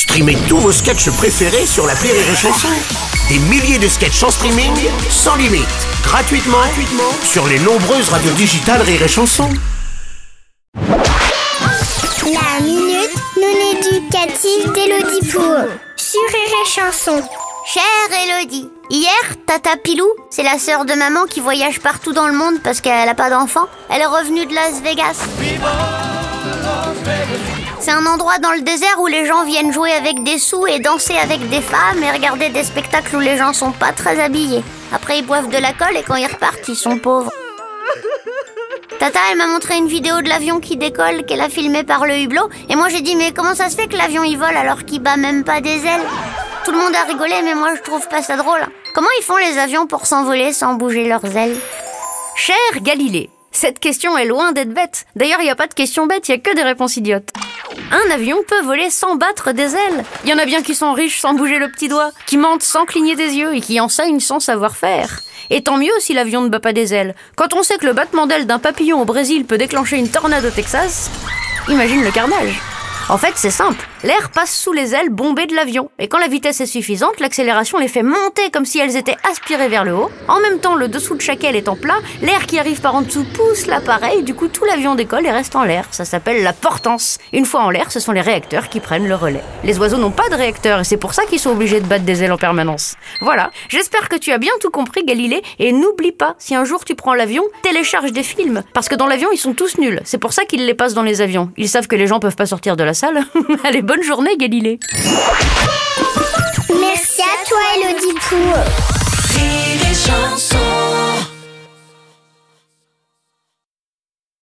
Streamez tous vos sketchs préférés sur la Rire et Chanson. Des milliers de sketchs en streaming, sans limite, gratuitement, gratuitement sur les nombreuses radios digitales Rire et Chanson. La minute non éducative d'Elodie Pour sur Rire et Chanson. Chère Elodie, hier, Tata Pilou, c'est la sœur de maman qui voyage partout dans le monde parce qu'elle a pas d'enfant, elle est revenue de Las Vegas. C'est un endroit dans le désert où les gens viennent jouer avec des sous et danser avec des femmes et regarder des spectacles où les gens sont pas très habillés. Après, ils boivent de la colle et quand ils repartent, ils sont pauvres. Tata, elle m'a montré une vidéo de l'avion qui décolle qu'elle a filmé par le hublot et moi j'ai dit mais comment ça se fait que l'avion il vole alors qu'il bat même pas des ailes? Tout le monde a rigolé mais moi je trouve pas ça drôle. Comment ils font les avions pour s'envoler sans bouger leurs ailes? Cher Galilée, cette question est loin d'être bête. D'ailleurs, il n'y a pas de question bête, il n'y a que des réponses idiotes. Un avion peut voler sans battre des ailes. Il y en a bien qui sont riches sans bouger le petit doigt, qui mentent sans cligner des yeux et qui enseignent sans savoir faire. Et tant mieux si l'avion ne bat pas des ailes. Quand on sait que le battement d'ailes d'un papillon au Brésil peut déclencher une tornade au Texas, imagine le carnage. En fait, c'est simple. L'air passe sous les ailes bombées de l'avion. Et quand la vitesse est suffisante, l'accélération les fait monter comme si elles étaient aspirées vers le haut. En même temps, le dessous de chaque aile en plat, l'air qui arrive par en dessous pousse l'appareil, du coup tout l'avion décolle et reste en l'air. Ça s'appelle la portance. Une fois en l'air, ce sont les réacteurs qui prennent le relais. Les oiseaux n'ont pas de réacteurs et c'est pour ça qu'ils sont obligés de battre des ailes en permanence. Voilà, j'espère que tu as bien tout compris Galilée et n'oublie pas, si un jour tu prends l'avion, télécharge des films. Parce que dans l'avion, ils sont tous nuls. C'est pour ça qu'ils les passent dans les avions. Ils savent que les gens peuvent pas sortir de la salle. bonne journée Galilée. Merci à toi, Elodie chanson